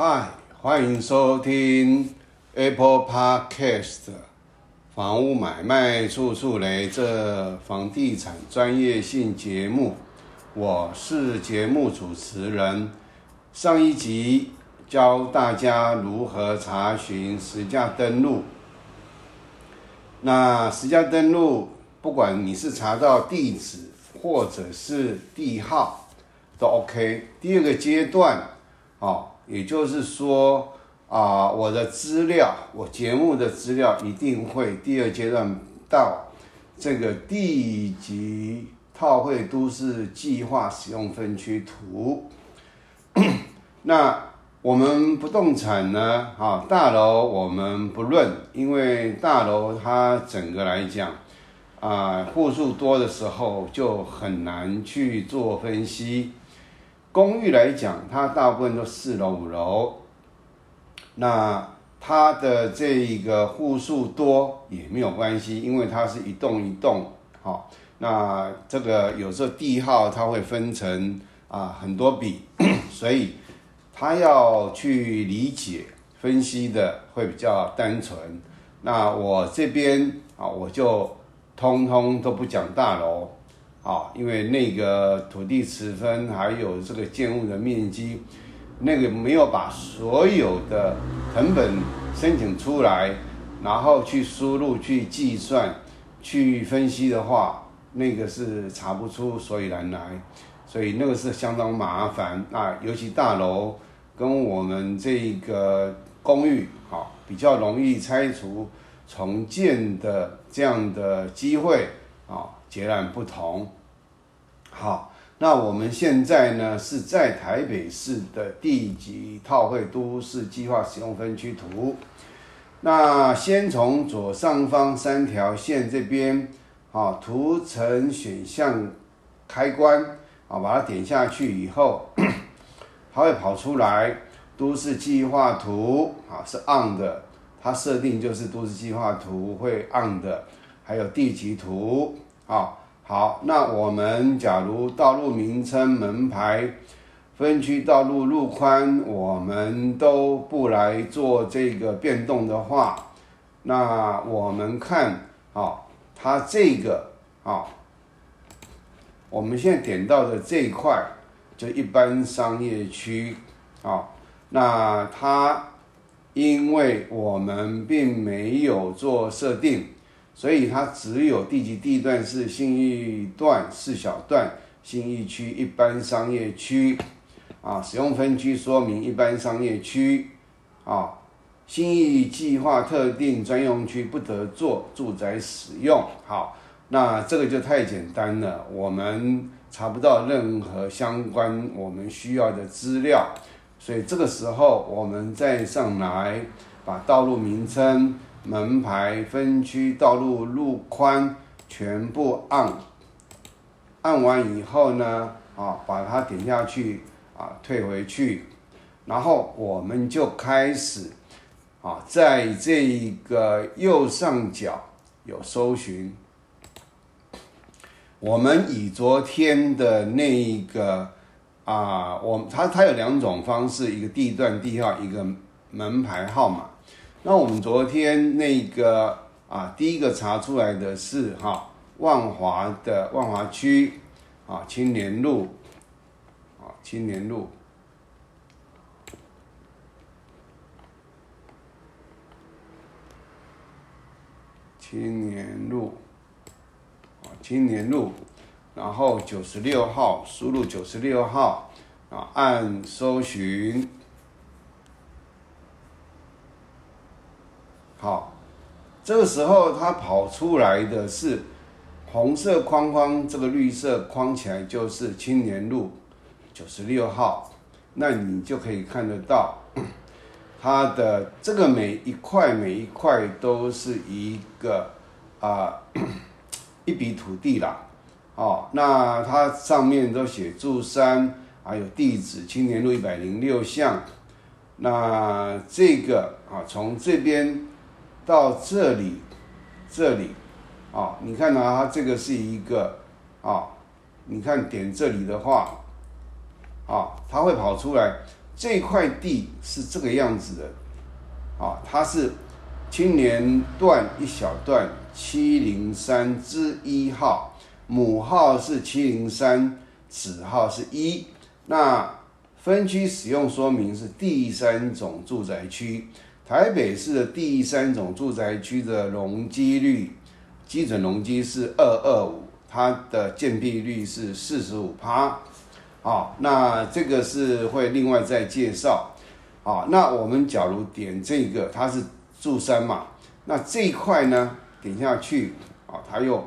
嗨，欢迎收听 Apple Podcast 房屋买卖处处雷这房地产专业性节目，我是节目主持人。上一集教大家如何查询实价登录。那实价登录，不管你是查到地址或者是地号，都 OK。第二个阶段，哦，也就是说啊，我的资料，我节目的资料一定会第二阶段到这个地级套会都市计划使用分区图。那我们不动产呢？啊，大楼我们不论，因为大楼它整个来讲，啊，户数多的时候就很难去做分析。公寓来讲，它大部分都四楼五楼，那它的这一个户数多也没有关系，因为它是一栋一栋，好，那这个有时候地号它会分成啊很多笔，所以。他要去理解、分析的会比较单纯。那我这边啊，我就通通都不讲大楼啊，因为那个土地持分还有这个建物的面积，那个没有把所有的成本申请出来，然后去输入、去计算、去分析的话，那个是查不出所以然来，所以那个是相当麻烦啊，尤其大楼。跟我们这个公寓好比较容易拆除重建的这样的机会啊截然不同。好，那我们现在呢是在台北市的地级套会都市计划使用分区图。那先从左上方三条线这边啊图层选项开关啊把它点下去以后。它会跑出来，都市计划图啊是 on 的，它设定就是都市计划图会 on 的，还有地级图啊。好，那我们假如道路名称、门牌、分区道路路宽，我们都不来做这个变动的话，那我们看啊，它这个啊，我们现在点到的这一块。就一般商业区，啊，那它因为我们并没有做设定，所以它只有地级地段是信义段四小段，信义区一般商业区，啊，使用分区说明一般商业区，啊，新义计划特定专用区不得做住宅使用，好，那这个就太简单了，我们。查不到任何相关我们需要的资料，所以这个时候我们再上来把道路名称、门牌、分区、道路路宽全部按，按完以后呢，啊，把它点下去，啊，退回去，然后我们就开始，啊，在这一个右上角有搜寻。我们以昨天的那一个啊，我它它有两种方式，一个地段地号，一个门牌号码。那我们昨天那个啊，第一个查出来的是哈万华的万华区啊青年路啊青年路青年路。啊青年路，然后九十六号，输入九十六号，啊，按搜寻，好，这个时候它跑出来的是红色框框，这个绿色框起来就是青年路九十六号，那你就可以看得到它的这个每一块每一块都是一个啊。一笔土地啦，哦，那它上面都写住山，还有地址，青年路一百零六巷。那这个啊，从这边到这里，这里，啊，你看呢，它这个是一个啊，你看点这里的话，啊，它会跑出来，这块地是这个样子的，啊，它是青年段一小段七零三之一号，母号是七零三，子号是一。那分区使用说明是第三种住宅区，台北市的第三种住宅区的容积率，基准容积是二二五，它的建蔽率是四十五趴。好，那这个是会另外再介绍。好，那我们假如点这个，它是住山嘛？那这一块呢，点下去啊，它又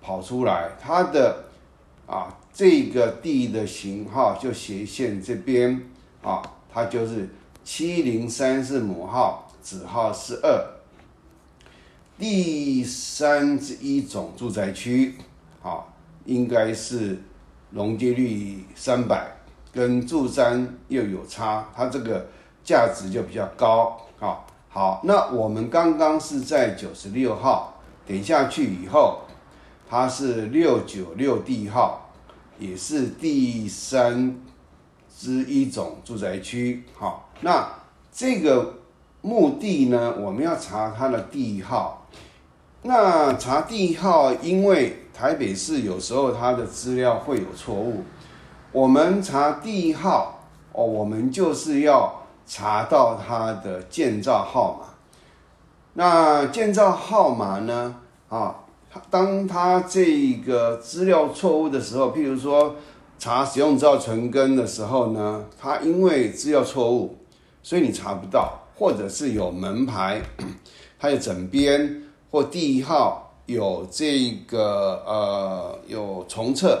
跑出来，它的啊这个地的型号就斜线这边啊，它就是七零三是母号，子号是二，第三十一种住宅区啊，应该是。容积率三百，跟住山又有差，它这个价值就比较高。啊，好，那我们刚刚是在九十六号点下去以后，它是六九六 D 号，也是第三之一种住宅区。好，那这个目的呢，我们要查它的地号。那查地号，因为。台北市有时候它的资料会有错误，我们查地号哦，我们就是要查到它的建造号码。那建造号码呢？啊，当它这个资料错误的时候，譬如说查使用照存根的时候呢，它因为资料错误，所以你查不到，或者是有门牌，它有枕边或地号。有这个呃有重测，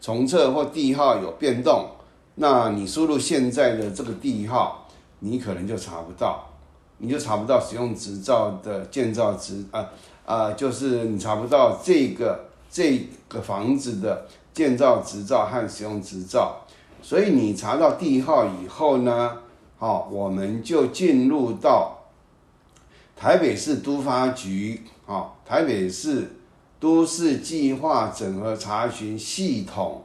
重测或地号有变动，那你输入现在的这个地号，你可能就查不到，你就查不到使用执照的建造执啊啊，就是你查不到这个这个房子的建造执照和使用执照，所以你查到地号以后呢，好，我们就进入到台北市都发局。好，台北市都市计划整合查询系统，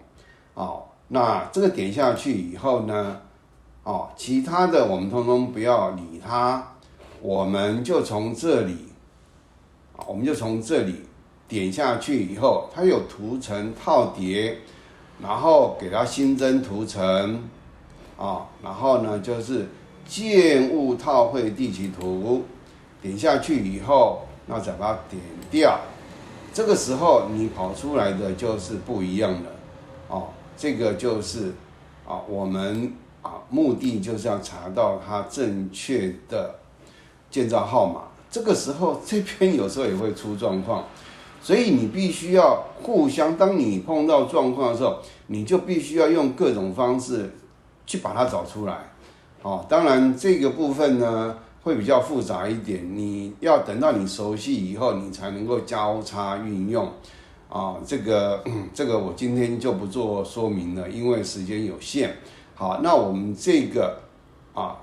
好，那这个点下去以后呢，哦，其他的我们通通不要理它，我们就从这里，我们就从这里点下去以后，它有图层套叠，然后给它新增图层，啊，然后呢就是建物套绘地形图，点下去以后。那再把它点掉，这个时候你跑出来的就是不一样的哦。这个就是啊，我们啊目的就是要查到它正确的建造号码。这个时候这边有时候也会出状况，所以你必须要互相。当你碰到状况的时候，你就必须要用各种方式去把它找出来。哦，当然这个部分呢。会比较复杂一点，你要等到你熟悉以后，你才能够交叉运用，啊，这个 这个我今天就不做说明了，因为时间有限。好，那我们这个啊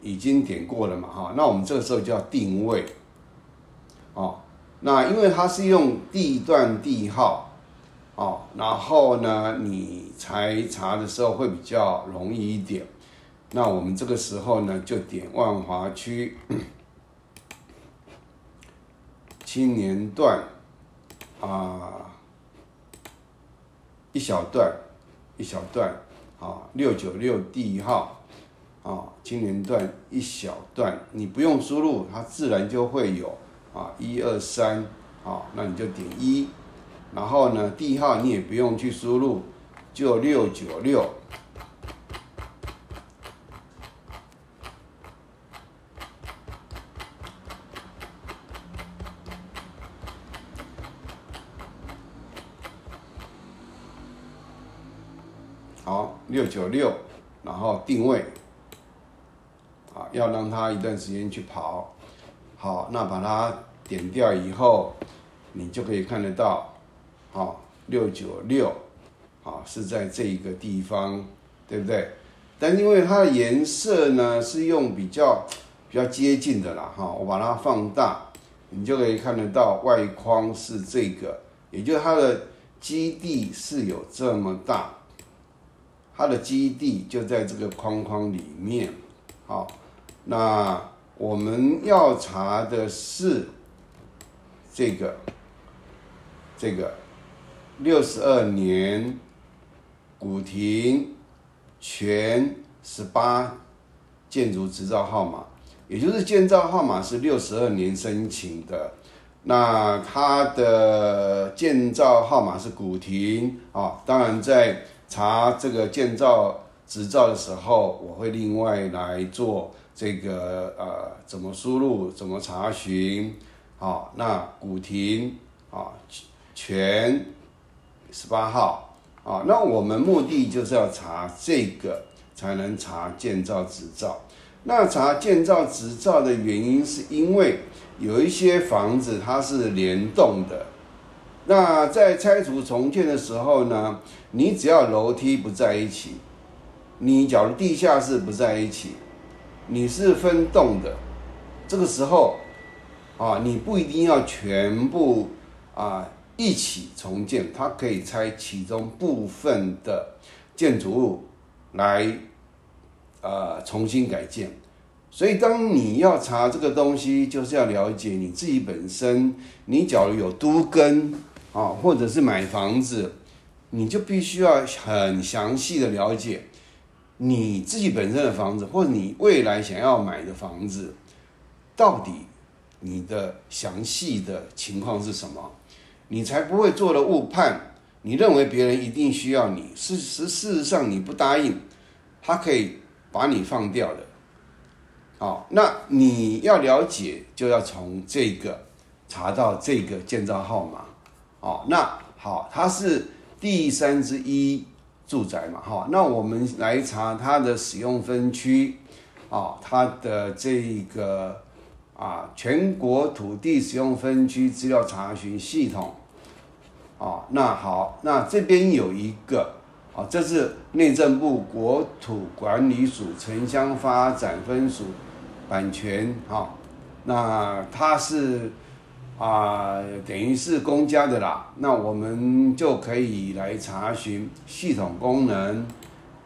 已经点过了嘛，哈，那我们这个时候就要定位，哦，那因为它是用地段地号，哦，然后呢，你才查的时候会比较容易一点。那我们这个时候呢，就点万华区 青年段啊，一小段一小段啊，六九六地号啊，青年段一小段，你不用输入，它自然就会有啊，一二三啊，那你就点一，然后呢，地号你也不用去输入，就六九六。好六九六，然后定位，啊，要让它一段时间去跑，好，那把它点掉以后，你就可以看得到，好，六九六，好，是在这一个地方，对不对？但因为它的颜色呢是用比较比较接近的啦，哈，我把它放大，你就可以看得到外框是这个，也就是它的基地是有这么大。它的基地就在这个框框里面。好，那我们要查的是这个这个六十二年古亭全十八建筑执照号码，也就是建造号码是六十二年申请的。那它的建造号码是古亭啊，当然在查这个建造执照的时候，我会另外来做这个呃怎么输入、怎么查询啊。那古亭啊全十八号啊，那我们目的就是要查这个才能查建造执照。那查建造执照的原因是因为。有一些房子它是联动的，那在拆除重建的时候呢，你只要楼梯不在一起，你假如地下室不在一起，你是分栋的，这个时候啊，你不一定要全部啊一起重建，它可以拆其中部分的建筑物来呃重新改建。所以，当你要查这个东西，就是要了解你自己本身。你假如有都根啊，或者是买房子，你就必须要很详细的了解你自己本身的房子，或者你未来想要买的房子，到底你的详细的情况是什么，你才不会做了误判。你认为别人一定需要你，事实事实上你不答应，他可以把你放掉的。好，那你要了解，就要从这个查到这个建造号码。哦，那好，它是第三之一住宅嘛，哈，那我们来查它的使用分区，啊，它的这个啊全国土地使用分区资料查询系统，啊，那好，那这边有一个，啊，这是内政部国土管理署城乡发展分署。版权哈，那它是啊，等于是公家的啦。那我们就可以来查询系统功能，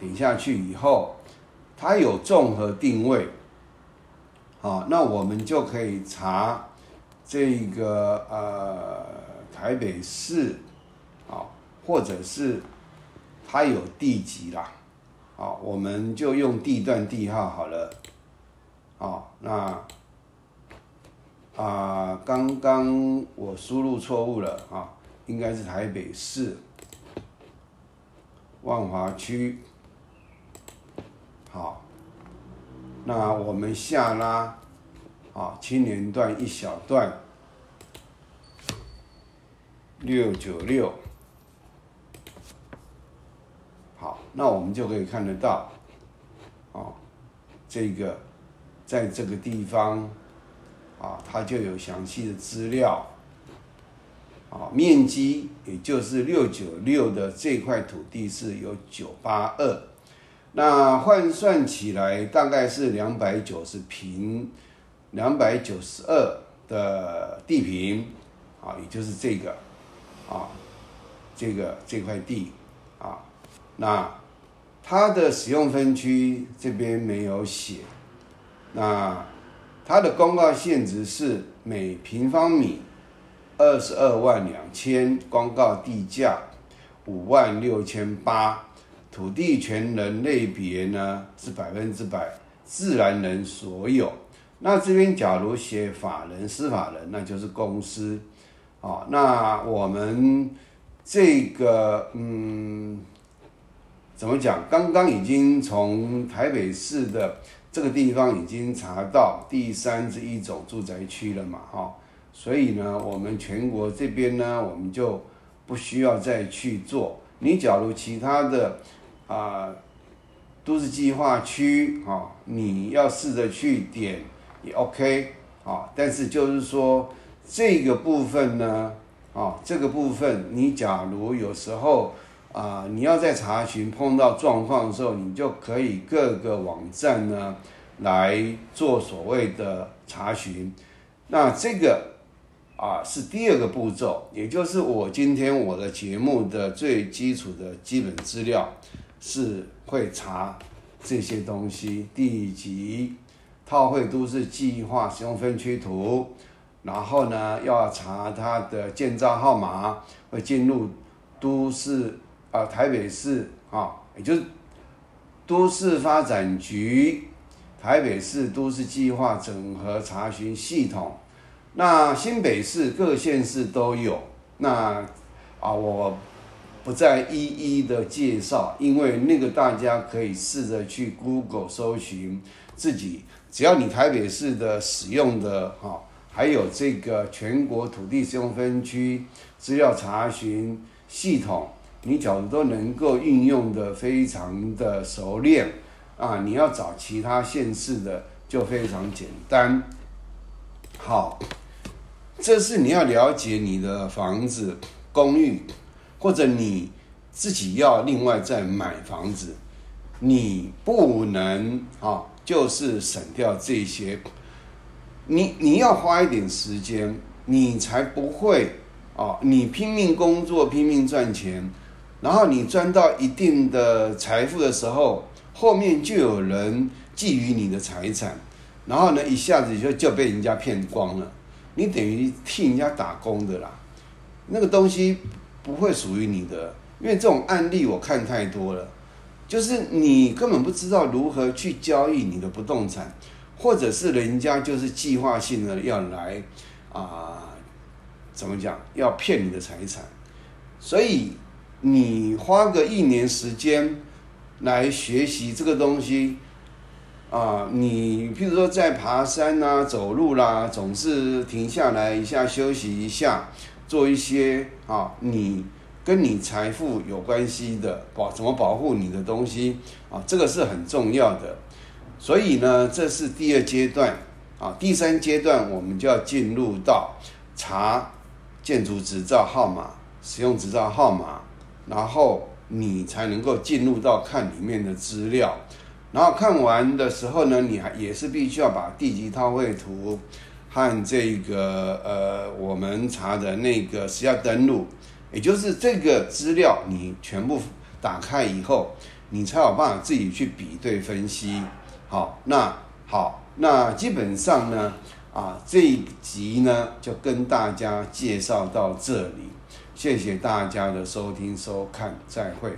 点下去以后，它有综合定位，好，那我们就可以查这个呃台北市，啊，或者是它有地级啦，好，我们就用地段地号好了。啊，那啊，刚刚我输入错误了啊，应该是台北市万华区。好，那我们下拉啊，青年段一小段六九六。好，那我们就可以看得到，哦，这个。在这个地方，啊，它就有详细的资料，啊，面积也就是六九六的这块土地是有九八二，那换算起来大概是两百九十平，两百九十二的地平，啊，也就是这个，啊，这个这块地，啊，那它的使用分区这边没有写。那它的公告限值是每平方米二十二万两千，公告地价五万六千八，土地权人类别呢是百分之百自然人所有。那这边假如写法人、司法人，那就是公司。啊，那我们这个嗯，怎么讲？刚刚已经从台北市的。这个地方已经查到第三十一种住宅区了嘛，哈，所以呢，我们全国这边呢，我们就不需要再去做。你假如其他的啊都市计划区，哈，你要试着去点也 OK，啊，但是就是说这个部分呢，啊，这个部分你假如有时候啊，你要在查询碰到状况的时候，你就可以各个网站呢。来做所谓的查询，那这个啊是第二个步骤，也就是我今天我的节目的最基础的基本资料。是会查这些东西。第几套会都市计划使用分区图，然后呢要查它的建造号码，会进入都市啊台北市啊，也就是都市发展局台北市都市计划整合查询系统。那新北市各县市都有，那啊我。不再一一的介绍，因为那个大家可以试着去 Google 搜寻自己，只要你台北市的使用的哈，还有这个全国土地使用分区资料查询系统，你假如都能够运用的非常的熟练啊，你要找其他县市的就非常简单。好，这是你要了解你的房子公寓。或者你自己要另外再买房子，你不能啊，就是省掉这些。你你要花一点时间，你才不会啊，你拼命工作，拼命赚钱，然后你赚到一定的财富的时候，后面就有人觊觎你的财产，然后呢，一下子就就被人家骗光了，你等于替人家打工的啦，那个东西。不会属于你的，因为这种案例我看太多了，就是你根本不知道如何去交易你的不动产，或者是人家就是计划性的要来啊，怎么讲，要骗你的财产，所以你花个一年时间来学习这个东西啊，你譬如说在爬山啊、走路啦，总是停下来一下休息一下。做一些啊，你跟你财富有关系的保怎么保护你的东西啊，这个是很重要的。所以呢，这是第二阶段啊，第三阶段我们就要进入到查建筑执照号码、使用执照号码，然后你才能够进入到看里面的资料。然后看完的时候呢，你还也是必须要把地级套绘图。和这个呃，我们查的那个是要登录，也就是这个资料你全部打开以后，你才有办法自己去比对分析。好，那好，那基本上呢，啊，这一集呢就跟大家介绍到这里，谢谢大家的收听收看，再会。